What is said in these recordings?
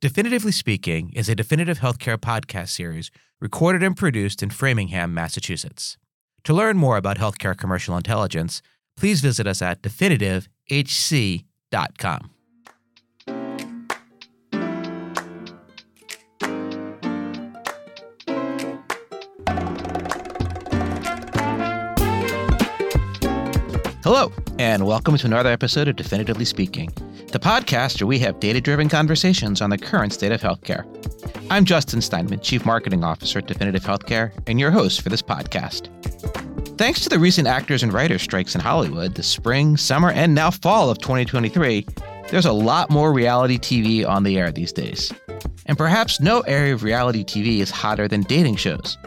Definitively Speaking is a definitive healthcare podcast series recorded and produced in Framingham, Massachusetts. To learn more about healthcare commercial intelligence, please visit us at definitivehc.com. Hello, and welcome to another episode of Definitively Speaking, the podcast where we have data driven conversations on the current state of healthcare. I'm Justin Steinman, Chief Marketing Officer at Definitive Healthcare, and your host for this podcast. Thanks to the recent actors and writers strikes in Hollywood, the spring, summer, and now fall of 2023, there's a lot more reality TV on the air these days. And perhaps no area of reality TV is hotter than dating shows.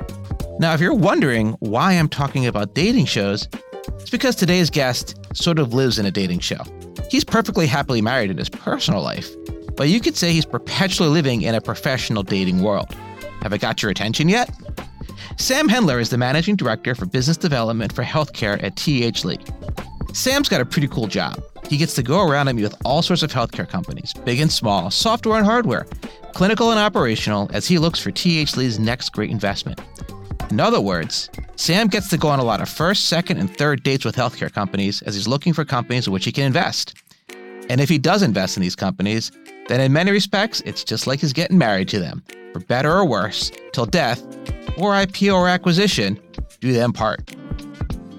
Now, if you're wondering why I'm talking about dating shows, it's because today's guest sort of lives in a dating show. He's perfectly happily married in his personal life, but you could say he's perpetually living in a professional dating world. Have I got your attention yet? Sam Hendler is the managing director for business development for healthcare at TH Lee. Sam's got a pretty cool job. He gets to go around and meet with all sorts of healthcare companies, big and small, software and hardware, clinical and operational, as he looks for TH Lee's next great investment. In other words, Sam gets to go on a lot of first, second, and third dates with healthcare companies as he's looking for companies in which he can invest. And if he does invest in these companies, then in many respects, it's just like he's getting married to them, for better or worse, till death, or IPO or acquisition, do them part.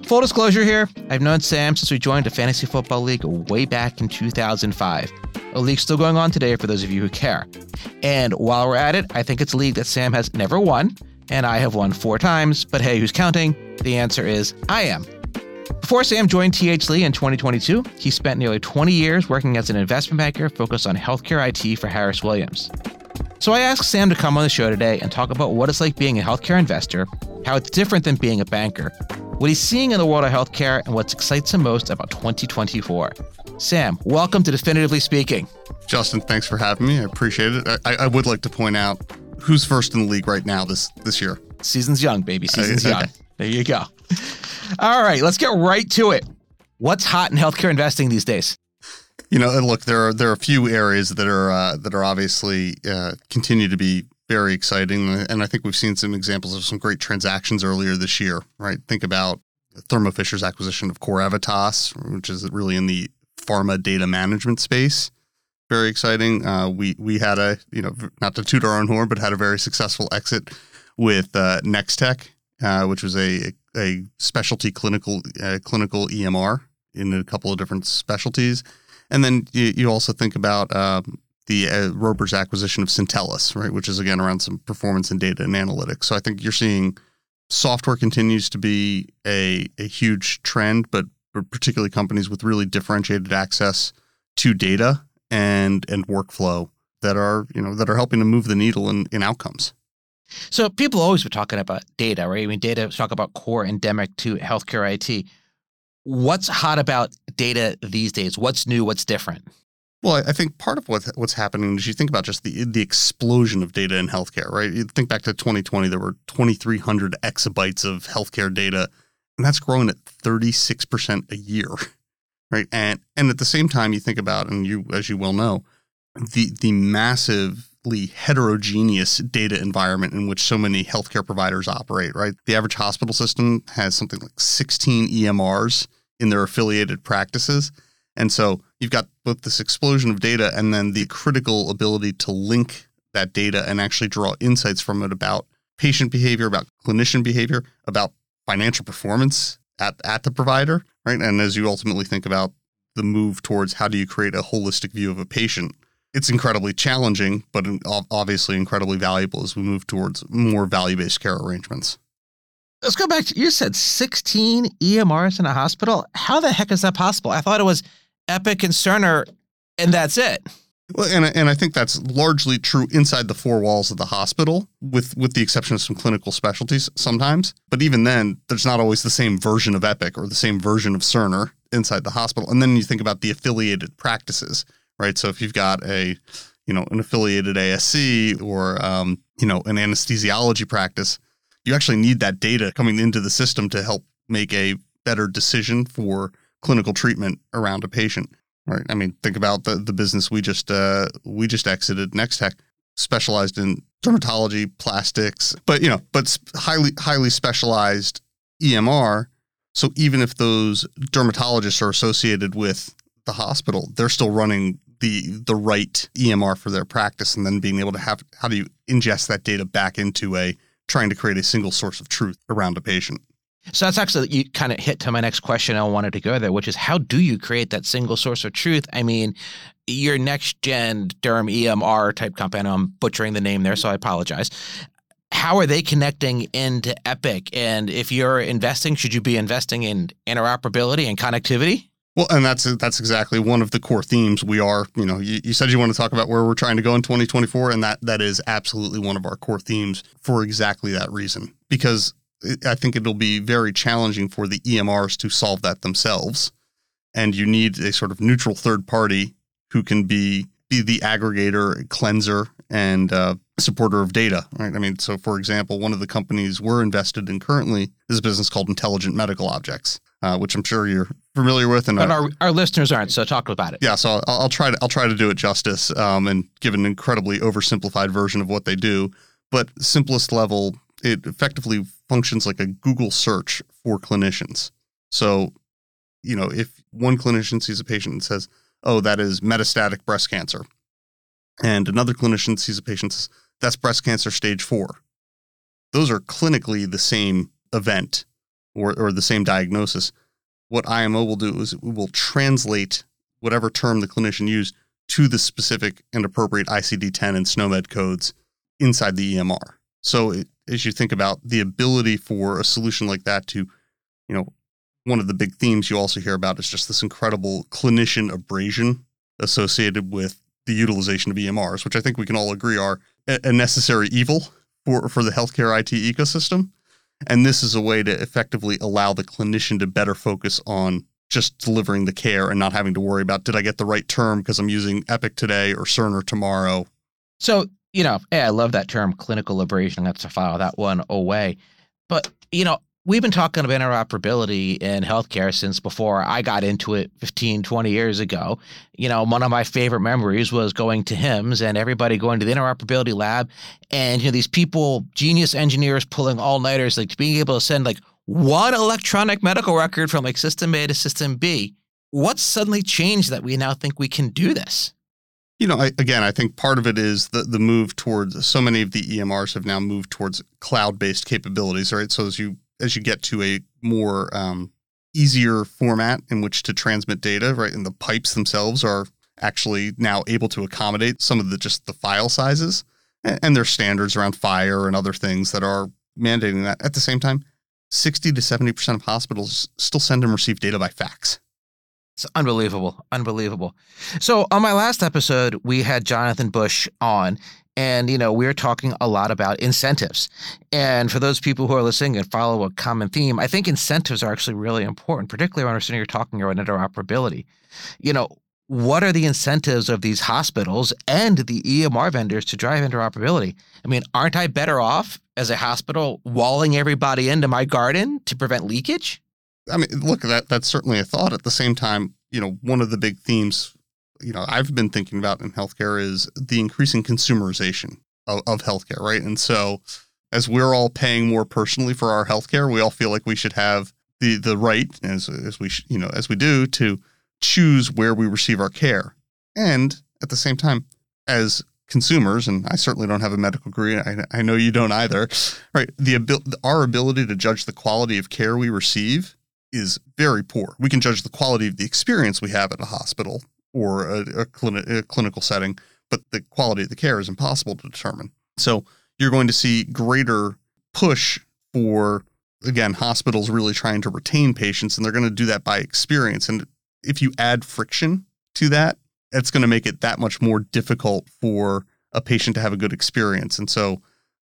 Full disclosure here, I've known Sam since we joined a fantasy football league way back in 2005. A league still going on today for those of you who care. And while we're at it, I think it's a league that Sam has never won, and I have won four times, but hey, who's counting? The answer is I am. Before Sam joined TH Lee in 2022, he spent nearly 20 years working as an investment banker focused on healthcare IT for Harris Williams. So I asked Sam to come on the show today and talk about what it's like being a healthcare investor, how it's different than being a banker, what he's seeing in the world of healthcare, and what excites him most about 2024. Sam, welcome to Definitively Speaking. Justin, thanks for having me. I appreciate it. I, I would like to point out who's first in the league right now this this year. Season's young, baby. Season's young. There you go. All right, let's get right to it. What's hot in healthcare investing these days? You know, look, there are there are a few areas that are uh, that are obviously uh, continue to be very exciting, and I think we've seen some examples of some great transactions earlier this year. Right? Think about Thermo Fisher's acquisition of CorEvitas, which is really in the pharma data management space very exciting. Uh, we we had a you know not to toot our own horn, but had a very successful exit with uh, Nextech, uh, which was a a specialty clinical uh, clinical EMR in a couple of different specialties, and then you, you also think about um, the uh, Roper's acquisition of Syntellis, right, which is again around some performance and data and analytics. So I think you're seeing software continues to be a a huge trend, but particularly companies with really differentiated access to data and and workflow that are you know that are helping to move the needle in, in outcomes. So people always were talking about data, right? I mean, data talk about core endemic to healthcare IT. What's hot about data these days? What's new? What's different? Well, I think part of what what's happening is you think about just the the explosion of data in healthcare, right? You think back to 2020, there were 2,300 exabytes of healthcare data, and that's growing at 36 percent a year right? And and at the same time, you think about, and you as you well know, the the massively heterogeneous data environment in which so many healthcare providers operate, right? The average hospital system has something like 16 EMRs in their affiliated practices. And so you've got both this explosion of data and then the critical ability to link that data and actually draw insights from it about patient behavior, about clinician behavior, about financial performance at, at the provider, right? And as you ultimately think about the move towards how do you create a holistic view of a patient, it's incredibly challenging, but obviously incredibly valuable as we move towards more value based care arrangements. Let's go back to you said 16 EMRs in a hospital. How the heck is that possible? I thought it was Epic and Cerner, and that's it. Well, and and I think that's largely true inside the four walls of the hospital, with with the exception of some clinical specialties sometimes. But even then, there's not always the same version of Epic or the same version of Cerner inside the hospital. And then you think about the affiliated practices, right? So if you've got a you know an affiliated ASC or um, you know an anesthesiology practice, you actually need that data coming into the system to help make a better decision for clinical treatment around a patient. Right. I mean, think about the the business we just uh, we just exited. Nextech specialized in dermatology, plastics, but you know, but highly highly specialized EMR. So even if those dermatologists are associated with the hospital, they're still running the the right EMR for their practice, and then being able to have how do you ingest that data back into a trying to create a single source of truth around a patient. So that's actually you kind of hit to my next question. I wanted to go there, which is how do you create that single source of truth? I mean, your next gen derm EMR type company. I'm butchering the name there, so I apologize. How are they connecting into Epic? And if you're investing, should you be investing in interoperability and connectivity? Well, and that's that's exactly one of the core themes we are. You know, you, you, said you want to talk about where we're trying to go in 2024, and that that is absolutely one of our core themes for exactly that reason. Because I think it'll be very challenging for the EMRs to solve that themselves, and you need a sort of neutral third party who can be be the aggregator, cleanser, and uh, supporter of data. Right? I mean, so for example, one of the companies we're invested in currently is a business called Intelligent Medical Objects uh, which I'm sure you're familiar with. And but our, our listeners aren't, so talk about it. Yeah, so I'll, I'll try to I'll try to do it justice um, and give an incredibly oversimplified version of what they do. But simplest level, it effectively functions like a Google search for clinicians. So, you know, if one clinician sees a patient and says, "Oh, that is metastatic breast cancer," and another clinician sees a patient and says, "That's breast cancer stage four," those are clinically the same event or, or the same diagnosis, what IMO will do is it will translate whatever term the clinician used to the specific and appropriate ICD 10 and SNOMED codes inside the EMR. So it, as you think about the ability for a solution like that to, you know, one of the big themes you also hear about is just this incredible clinician abrasion associated with the utilization of EMRs, which I think we can all agree are a necessary evil for, for the healthcare IT ecosystem. And this is a way to effectively allow the clinician to better focus on just delivering the care and not having to worry about did I get the right term because I'm using Epic today or Cerner tomorrow. So, you know, hey, I love that term clinical abrasion. That's to file that one away. But, you know, we've been talking about interoperability in healthcare since before I got into it 15, 20 years ago. You know, one of my favorite memories was going to HIMSS and everybody going to the interoperability lab and, you know, these people, genius engineers pulling all nighters, like being able to send like one electronic medical record from like system A to system B. What's suddenly changed that we now think we can do this? You know, I, again, I think part of it is the the move towards so many of the EMRs have now moved towards cloud based capabilities, right? So as you as you get to a more um, easier format in which to transmit data, right? And the pipes themselves are actually now able to accommodate some of the just the file sizes and, and there's standards around FHIR and other things that are mandating that. At the same time, 60 to 70% of hospitals still send and receive data by fax. It's unbelievable. Unbelievable. So, on my last episode, we had Jonathan Bush on, and, you know, we're talking a lot about incentives. And for those people who are listening and follow a common theme, I think incentives are actually really important, particularly when you're talking about interoperability. You know, what are the incentives of these hospitals and the EMR vendors to drive interoperability? I mean, aren't I better off as a hospital walling everybody into my garden to prevent leakage? I mean, look, that that's certainly a thought. At the same time, you know, one of the big themes you know I've been thinking about in healthcare is the increasing consumerization of, of healthcare, right? And so as we're all paying more personally for our healthcare, we all feel like we should have the the right as as we you know as we do to choose where we receive our care, and at the same time, as consumers, and I certainly don't have a medical degree. I, I know you don't either, right? The abil- our ability to judge the quality of care we receive is very poor. We can judge the quality of the experience we have at a hospital or a, a, clini- a clinical setting, but the quality of the care is impossible to determine. So you're going to see greater push for again hospitals really trying to retain patients, and they're going to do that by experience. And if you add friction to that, it's going to make it that much more difficult for a patient to have a good experience. And so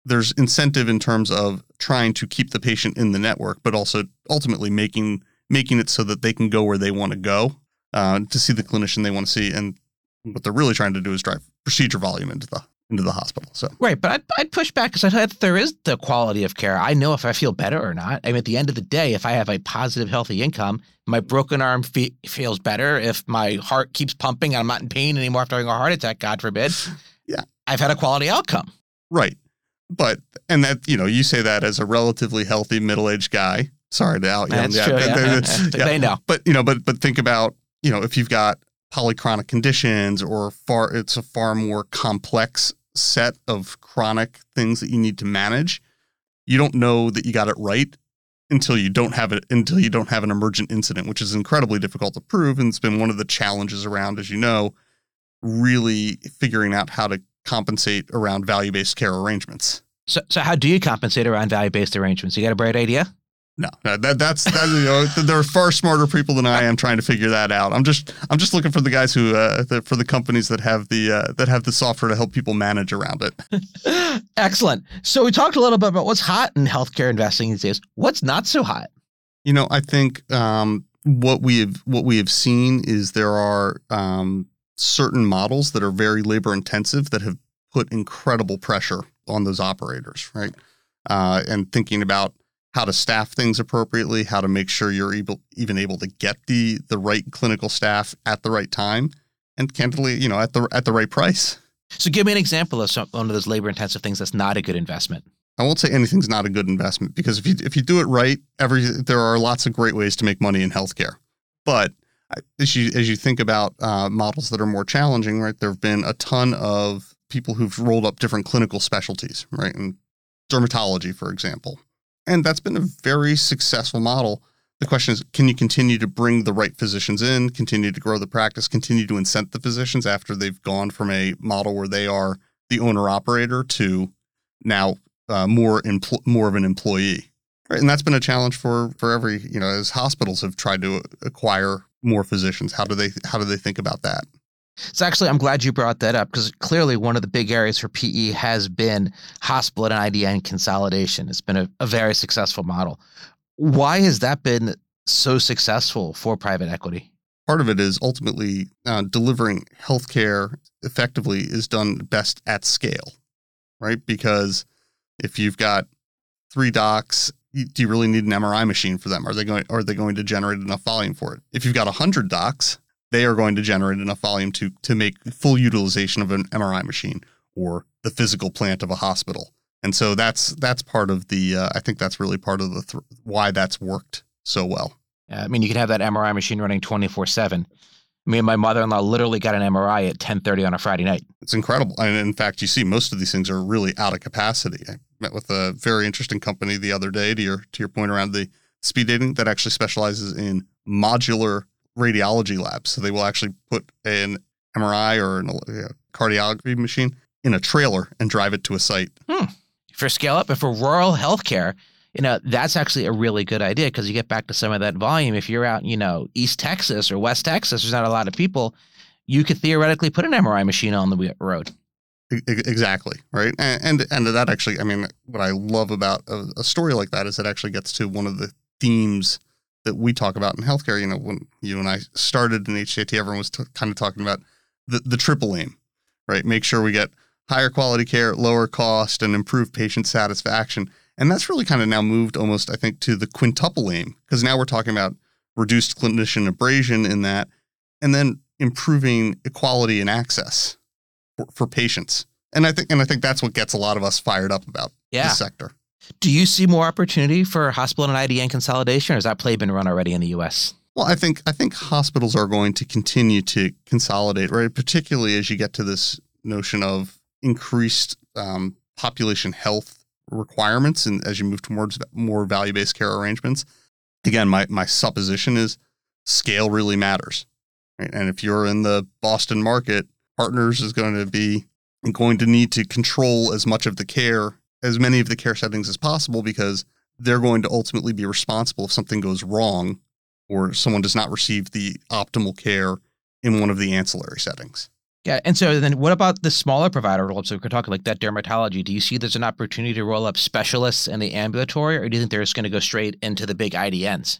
there's incentive in terms of trying to keep the patient in the network, but also ultimately making making it so that they can go where they want to go uh, to see the clinician they want to see. And what they're really trying to do is drive procedure volume into the into the hospital. So right, but I'd, I'd push back because I thought there is the quality of care. I know if I feel better or not. I mean, at the end of the day, if I have a positive, healthy income, my broken arm fe- feels better. If my heart keeps pumping, and I'm not in pain anymore after having a heart attack. God forbid. Yeah, I've had a quality outcome. Right, but and that you know you say that as a relatively healthy middle aged guy. Sorry to out That's true. Yeah. yeah. They know, but you know, but but think about you know if you've got polychronic conditions or far it's a far more complex set of chronic things that you need to manage you don't know that you got it right until you don't have it until you don't have an emergent incident which is incredibly difficult to prove and it's been one of the challenges around as you know really figuring out how to compensate around value-based care arrangements so, so how do you compensate around value-based arrangements you got a bright idea no, that, that's that. You know, there are far smarter people than I am trying to figure that out. I'm just I'm just looking for the guys who uh, the, for the companies that have the uh, that have the software to help people manage around it. Excellent. So we talked a little bit about what's hot in healthcare investing these days. What's not so hot? You know, I think um, what we have what we have seen is there are um, certain models that are very labor intensive that have put incredible pressure on those operators, right? Uh, and thinking about how to staff things appropriately, how to make sure you're able, even able to get the the right clinical staff at the right time, and candidly, you know, at the at the right price. So, give me an example of some, one of those labor intensive things that's not a good investment. I won't say anything's not a good investment because if you if you do it right, every there are lots of great ways to make money in healthcare. But as you as you think about uh, models that are more challenging, right? There have been a ton of people who've rolled up different clinical specialties, right? And dermatology, for example, and that's been a very successful model. The question is, can you continue to bring the right physicians in, continue to grow the practice, continue to incent the physicians after they've gone from a model where they are the owner operator to now uh, more empl- more of an employee, right? And that's been a challenge for for every you know as hospitals have tried to acquire more physicians. How do they how do they think about that? So actually, I'm glad you brought that up because clearly one of the big areas for PE has been hospital and IDN consolidation. It's been a, a very successful model. Why has that been so successful for private equity? Part of it is ultimately uh, delivering healthcare effectively is done best at scale, right? Because if you've got three docs, do you really need an MRI machine for them? Are they going? Are they going to generate enough volume for it? If you've got hundred docs, they are going to generate enough volume to to make full utilization of an MRI machine or the physical plant of a hospital. And so that's that's part of the uh, I think that's really part of the th- why that's worked so well. I mean, you can have that MRI machine running twenty four seven. Me and my mother in law literally got an MRI at ten thirty on a Friday night. It's incredible, and in fact, you see most of these things are really out of capacity. I met with a very interesting company the other day. To your to your point around the speed dating, that actually specializes in modular radiology labs. So they will actually put an MRI or a cardiography machine in a trailer and drive it to a site. Hmm. For scale up and for rural healthcare, you know, that's actually a really good idea because you get back to some of that volume. If you're out, you know, East Texas or West Texas, there's not a lot of people. You could theoretically put an MRI machine on the road. Exactly right, and and, and that actually, I mean, what I love about a, a story like that is it actually gets to one of the themes that we talk about in healthcare. You know, when you and I started in HCIT, everyone was t- kind of talking about the, the triple aim, right? Make sure we get higher quality care, lower cost, and improve patient satisfaction. And that's really kind of now moved almost, I think, to the quintuple aim because now we're talking about reduced clinician abrasion in that, and then improving equality and access for, for patients. And I think, and I think that's what gets a lot of us fired up about yeah. the sector. Do you see more opportunity for hospital and IDN consolidation, or has that play been run already in the U.S.? Well, I think I think hospitals are going to continue to consolidate, right? Particularly as you get to this notion of increased um, population health requirements, and as you move towards more value-based care arrangements. Again, my my supposition is scale really matters, right? and if you're in the Boston market, Partners is going to be going to need to control as much of the care as many of the care settings as possible because they're going to ultimately be responsible if something goes wrong or someone does not receive the optimal care in one of the ancillary settings. Yeah, and so then what about the smaller provider roll-ups? So we're talking like that dermatology. Do you see there's an opportunity to roll up specialists in the ambulatory, or do you think they're just going to go straight into the big IDNs?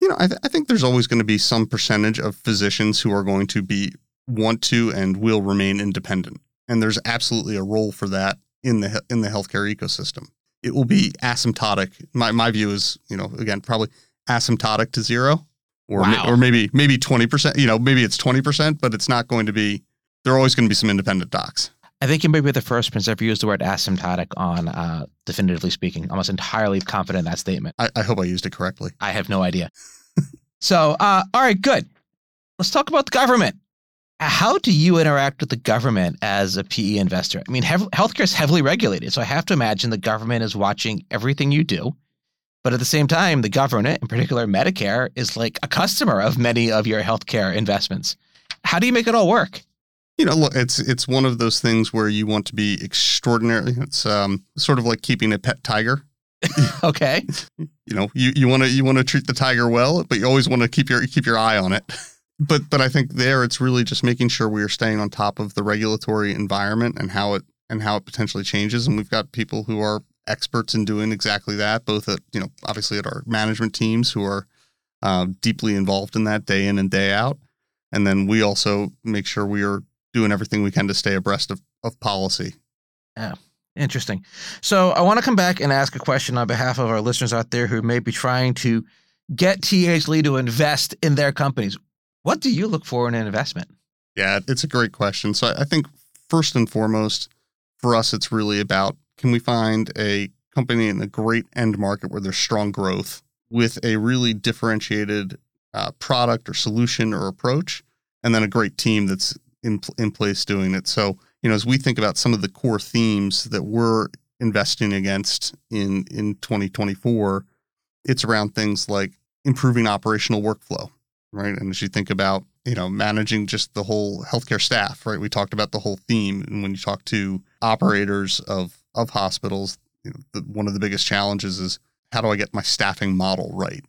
You know, I, th- I think there's always going to be some percentage of physicians who are going to be want to and will remain independent and there's absolutely a role for that in the in the healthcare ecosystem. It will be asymptotic. My my view is, you know, again, probably asymptotic to zero, or Wow. or maybe maybe twenty percent. You know, maybe it's twenty percent, but it's not going to be. There are always going to be some independent docs. I think you may be the first person to ever use the word asymptotic on uh, definitively speaking. Almost entirely confident in that statement. I, I hope I used it correctly. I have no idea. so, uh, all right, good. Let's talk about the government. How do you interact with the government as a PE investor? I mean, hev- healthcare is heavily regulated, so I have to imagine the government is watching everything you do. But at the same time, the government, in particular Medicare, is like a customer of many of your healthcare investments. How do you make it all work? You know, look, it's it's one of those things where you want to be extraordinary. It's um, sort of like keeping a pet tiger. Okay. You know, you you want to you want to treat the tiger well, but you always want to keep your keep your eye on it. But but I think there it's really just making sure we are staying on top of the regulatory environment and how it and how it potentially changes. And we've got people who are experts in doing exactly that, both at you know obviously at our management teams who are uh, deeply involved in that day in and day out, and then we also make sure we are doing everything we can to stay abreast of, of policy. Yeah. Interesting. So I want to come back and ask a question on behalf of our listeners out there who may be trying to get TH Lee to invest in their companies. What do you look for in an investment? Yeah, it's a great question. So I I think first and foremost, for us, it's really about can we find a company in a great end market where there's strong growth with a really differentiated uh, product or solution or approach, and then a great team that's in in place doing it. So you know, as we think about some of the core themes that we're investing against in in 2024, it's around things like improving operational workflow, right? And as you think about you know managing just the whole healthcare staff, right? We talked about the whole theme, and when you talk to operators of of hospitals, you know, the, one of the biggest challenges is how do I get my staffing model right?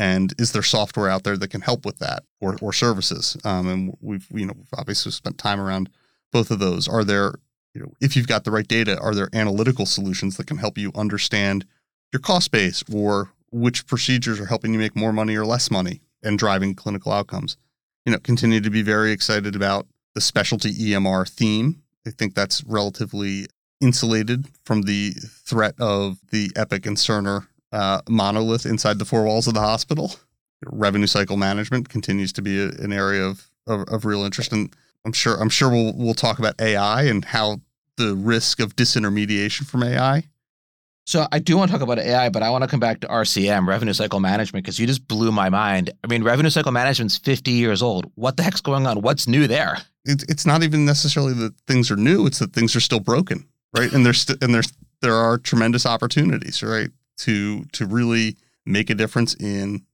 And is there software out there that can help with that, or or services? Um, and we've you know obviously spent time around both of those. Are there you know if you've got the right data, are there analytical solutions that can help you understand your cost base or which procedures are helping you make more money or less money and driving clinical outcomes? You know, continue to be very excited about the specialty EMR theme. I think that's relatively insulated from the threat of the Epic and Cerner uh, monolith inside the four walls of the hospital. Revenue cycle management continues to be a, an area of, of of real interest, and I'm sure I'm sure we'll we'll talk about AI and how the risk of disintermediation from AI. So I do want to talk about AI, but I want to come back to RCM, revenue cycle management, because you just blew my mind. I mean, revenue cycle management's 50 years old. What the heck's going on? What's new there? It, it's not even necessarily that things are new; it's that things are still broken, right? And there's st- and there's there are tremendous opportunities, right, to to really make a difference in,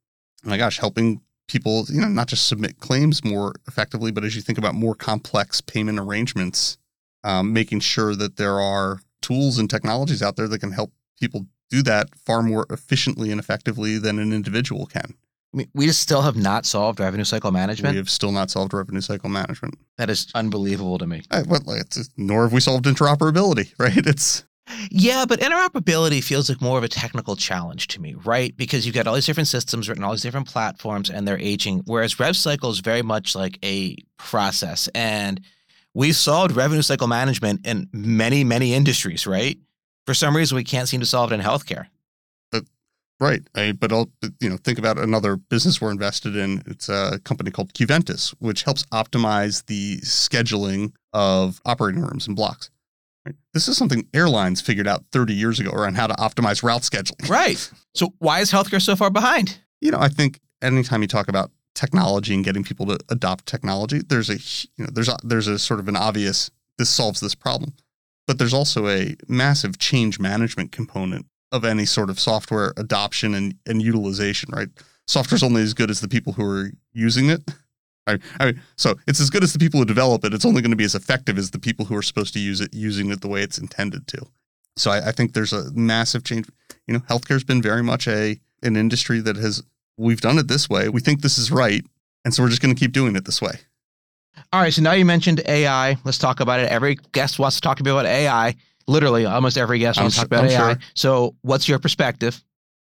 oh my gosh, helping people, you know, not just submit claims more effectively, but as you think about more complex payment arrangements, um, making sure that there are tools and technologies out there that can help people do that far more efficiently and effectively than an individual can. I mean, we just still have not solved revenue cycle management. We have still not solved revenue cycle management. that is unbelievable to me. I, well, nor have we solved interoperability, right? It's Yeah, but interoperability feels like more of a technical challenge to me, right? Because you've got all these different systems written, all these different platforms, and they're aging. Whereas rev cycle is very much like a process. And we've solved revenue cycle management in many, many industries, right? For some reason, we can't seem to solve it in healthcare. right. I, but I'll, you know, think about another business we're invested in. It's a company called Qventus, which helps optimize the scheduling of operating rooms and blocks. This is something airlines figured out 30 years ago around how to optimize route scheduling. Right. So why is healthcare so far behind? You know, I think anytime you talk about technology and getting people to adopt technology, there's a you know there's a, there's a sort of an obvious this solves this problem, but there's also a massive change management component of any sort of software adoption and, and utilization. Right, software's only as good as the people who are using it. I, I, so it's as good as the people who develop it. It's only going to be as effective as the people who are supposed to use it using it the way it's intended to. So I, I think there's a massive change. You know, healthcare's been very much a an industry that has we've done it this way. We think this is right, and so we're just going to keep doing it this way. All right. So now you mentioned AI. Let's talk about it. Every guest wants to talk about AI. Literally, almost every guest I'm wants to talk about I'm AI. sure. So, what's your perspective?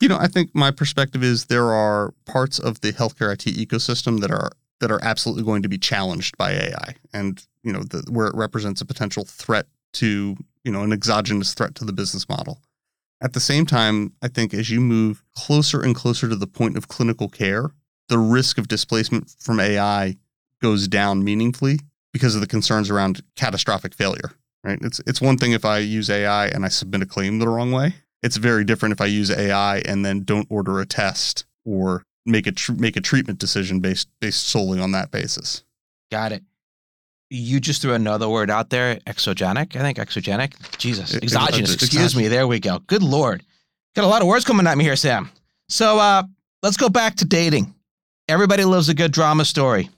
You know, I think my perspective is there are parts of the healthcare IT ecosystem that are that are absolutely going to be challenged by AI, and you know the, where it represents a potential threat to you know an exogenous threat to the business model. At the same time, I think as you move closer and closer to the point of clinical care, the risk of displacement from AI goes down meaningfully because of the concerns around catastrophic failure. Right? It's it's one thing if I use AI and I submit a claim the wrong way. It's very different if I use AI and then don't order a test or make a tr- make a treatment decision based based solely on that basis. Got it. You just threw another word out there, exogenic. I think exogenic. Jesus, exogenous. Excuse me. There we go. Good lord, got a lot of words coming at me here, Sam. So uh, let's go back to dating. Everybody loves a good drama story.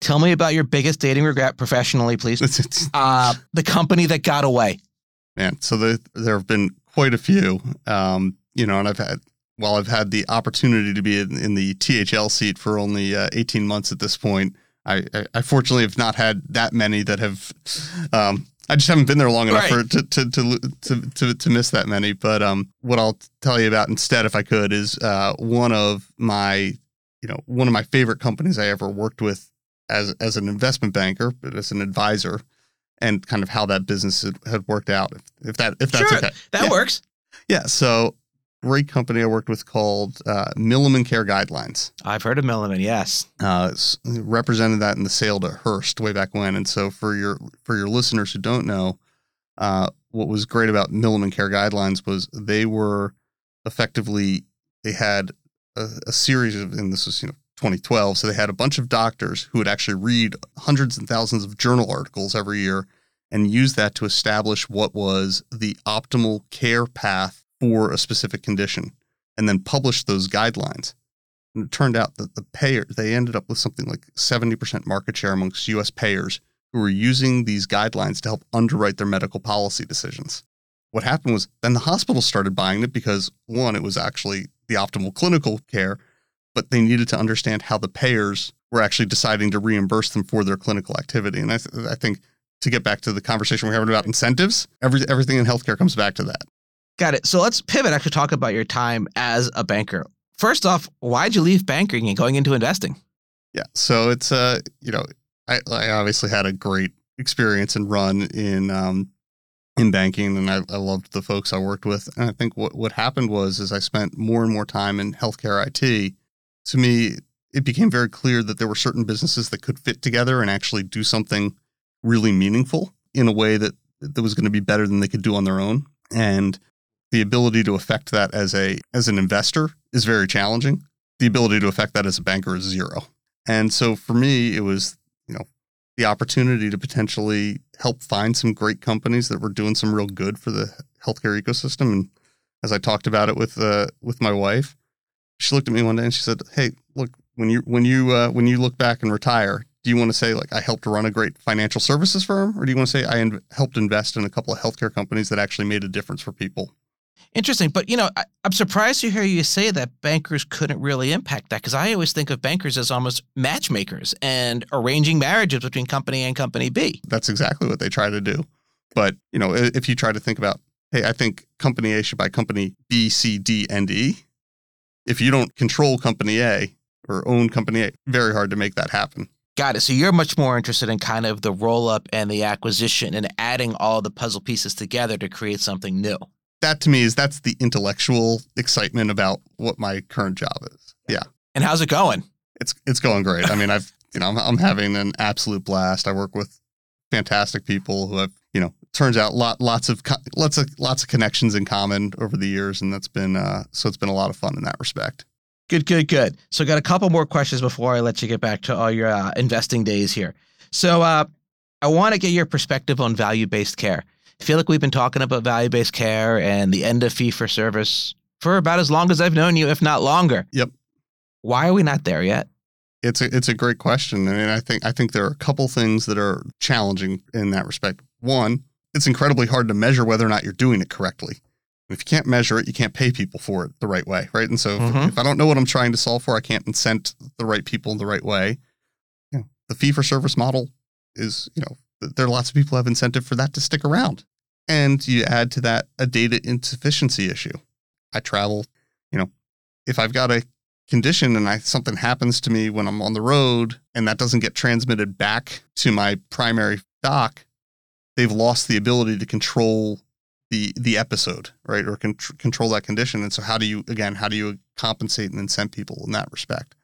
Tell me about your biggest dating regret professionally, please. Uh, the company that got away. man, so the, there have been quite a few. Um, you know, and I've had while I've had the opportunity to be in, in the THL seat for only uh, 18 months at this point. I, I, I fortunately have not had that many that have. Um, I just haven't been there long enough Right. for to to, to to to to miss that many. But um, what I'll tell you about instead, if I could, is uh, one of my you know one of my favorite companies I ever worked with as as an investment banker, but as an advisor, and kind of how that business had, had worked out. If, if that if that's Sure. okay. That Yeah. works. Yeah. So great company I worked with called uh, Milliman Care Guidelines. I've heard of Milliman. Yes. Uh, represented that in the sale to Hearst way back when. And so for your for your listeners who don't know, uh, what was great about Milliman Care Guidelines was they were effectively they had a, a series of and this was you know 2012 so they had a bunch of doctors who would actually read hundreds and thousands of journal articles every year and use that to establish what was the optimal care path for a specific condition and then publish those guidelines and it turned out that the payer they ended up with something like 70% market share amongst US payers who were using these guidelines to help underwrite their medical policy decisions. What happened was then the hospitals started buying it because one, it was actually the optimal clinical care, but they needed to understand how the payers were actually deciding to reimburse them for their clinical activity. And I, th- I think to get back to the conversation we're having about incentives, every, everything in healthcare comes back to that. Got it. So let's pivot. Actually, talk about your time as a banker. First off, why'd you leave banking and going into investing? Yeah. So it's uh, you know, I, I obviously had a great experience and run in um in banking and I, I loved the folks I worked with. And I think what, what happened was is I spent more and more time in healthcare IT. To me, it became very clear that there were certain businesses that could fit together and actually do something really meaningful in a way that that was going to be better than they could do on their own. And the ability to affect that as a as an investor is very challenging. The ability to affect that as a banker is zero. And so for me, it was, you know, the opportunity to potentially help find some great companies that were doing some real good for the healthcare ecosystem. And as I talked about it with uh, with my wife, she looked at me one day and she said, "Hey, look, when you when you uh, when you look back and retire, do you want to say like I helped run a great financial services firm, or do you want to say I in- helped invest in a couple of healthcare companies that actually made a difference for people?" Interesting, but you know, I, I'm surprised to hear you say that bankers couldn't really impact that because I always think of bankers as almost matchmakers and arranging marriages between company A and company B. that's exactly what they try to do. But you know, if you try to think about, hey, I think company A should buy company B, C, D, and E. If you don't control company A or own company A, very hard to make that happen. Got it. So you're much more interested in kind of the roll up and the acquisition and adding all the puzzle pieces together to create something new. That to me is that's the intellectual excitement about what my current job is. Yeah, And how's it going? it's it's going great. I mean, I've you know I'm, I'm having an absolute blast. I work with fantastic people who have you know turns out lot lots of lots of lots of connections in common over the years, and that's been uh, so it's been a lot of fun in that respect. Good, good, good. So, got a couple more questions before I let you get back to all your uh, investing days here. So, uh, I want to get your perspective on value based care. I feel like we've been talking about value based care and the end of fee for service for about as long as I've known you, if not longer. Yep. Why are we not there yet? It's a it's a great question, I mean, I think I think there are a couple things that are challenging in that respect. One, it's incredibly hard to measure whether or not you're doing it correctly. If you can't measure it, you can't pay people for it the right way, right? And so, if- Mhm. if, I don't know what I'm trying to solve for, I can't incent the right people in the right way. You know, the fee for service model is, you know, there are lots of people who have incentive for that to stick around, and you add to that a data insufficiency issue. I travel, you know, if I've got a condition and I something happens to me when I'm on the road and that doesn't get transmitted back to my primary doc, they've lost the ability to control the the episode, right? Or con- control that condition. And so how do you again, how do you compensate and incent people in that respect?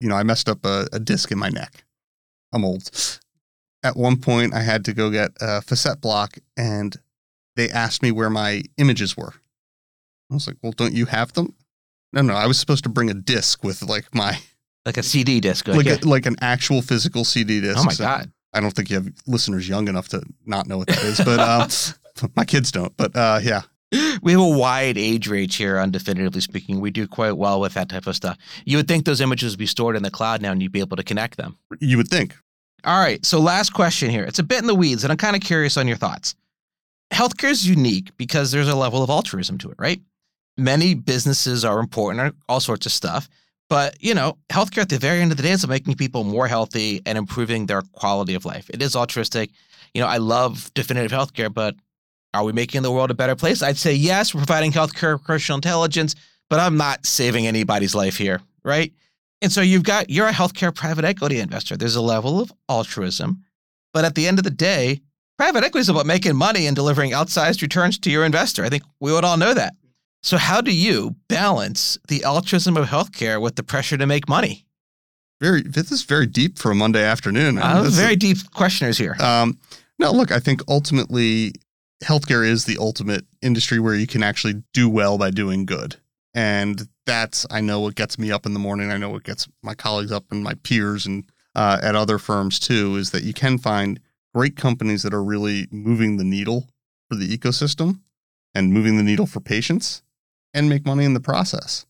You know, I messed up a, a disc in my neck. I'm old. At one point I had to go get a facet block and they asked me where my images were. I was like, "Well, don't you have them?" No, no, I was supposed to bring a disc with like my like a CD disc, like a, like an actual physical CD disc. Oh my so god! I don't think you have listeners young enough to not know what that is, but uh, my kids don't. But uh, yeah, we have a wide age range here on definitively speaking. We do quite well with that type of stuff. You would think those images would be stored in the cloud now and you'd be able to connect them. You would think. All right. So last question here. It's a bit in the weeds, and I'm kind of curious on your thoughts. Healthcare is unique because there's a level of altruism to it, right? many businesses are important, all sorts of stuff. But, you know, healthcare at the very end of the day is making people more healthy and improving their quality of life. It is altruistic. You know, I love definitive healthcare, but are we making the world a better place? I'd say yes, we're providing healthcare commercial intelligence, but I'm not saving anybody's life here, right? And so you've got, you're a healthcare private equity investor. There's a level of altruism. But at the end of the day, private equity is about making money and delivering outsized returns to your investor. I think we would all know that. So, how do you balance the altruism of healthcare with the pressure to make money? Very, this is very deep for a Monday afternoon. Uh, very a, deep questioners here. Um, no, look, I think ultimately healthcare is the ultimate industry where you can actually do well by doing good. And that's, I know what gets me up in the morning. I know what gets my colleagues up and my peers and uh, at other firms too, is that you can find great companies that are really moving the needle for the ecosystem and moving the needle for patients and make money in the process.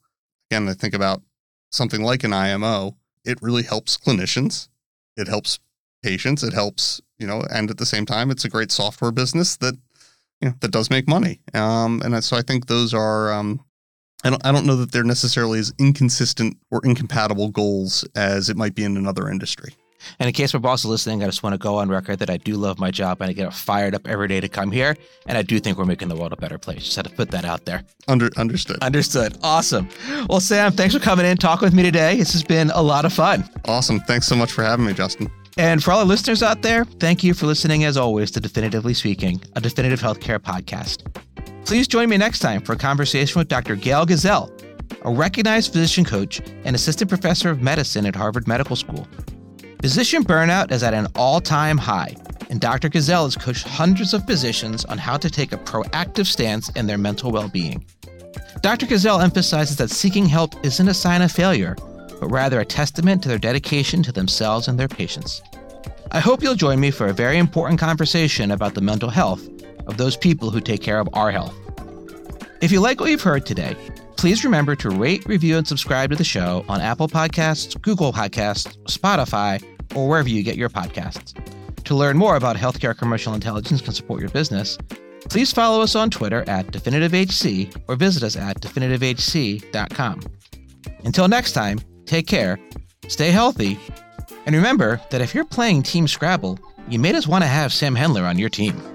Again, I think about something like an IMO, it really helps clinicians, it helps patients, it helps, you know, and at the same time, it's a great software business that, you know, that does make money. Um, and so I think those are, um, I don't, I don't know that they're necessarily as inconsistent or incompatible goals as it might be in another industry. And in case my boss is listening, I just want to go on record that I do love my job and I get fired up every day to come here. And I do think we're making the world a better place. Just had to put that out there. Under, understood. Understood. Awesome. Well, Sam, thanks for coming in, and talking with me today. This has been a lot of fun. Awesome. Thanks so much for having me, Justin. And for all the listeners out there, thank you for listening, as always, to Definitively Speaking, a definitive healthcare podcast. Please join me next time for a conversation with Dr. Gail Gazelle, a recognized physician coach and assistant professor of medicine at Harvard Medical School. Physician burnout is at an all time high, and Dr. Gazelle has coached hundreds of physicians on how to take a proactive stance in their mental well being. Dr. Gazelle emphasizes that seeking help isn't a sign of failure, but rather a testament to their dedication to themselves and their patients. I hope you'll join me for a very important conversation about the mental health of those people who take care of our health. If you like what you've heard today, please remember to rate, review, and subscribe to the show on Apple Podcasts, Google Podcasts, Spotify, or wherever you get your podcasts. To learn more about healthcare commercial intelligence can support your business, please follow us on Twitter at DefinitiveHC or visit us at definitivehc.com. Until next time, take care, stay healthy, and remember that if you're playing Team Scrabble, you may just want to have Sam Hendler on your team.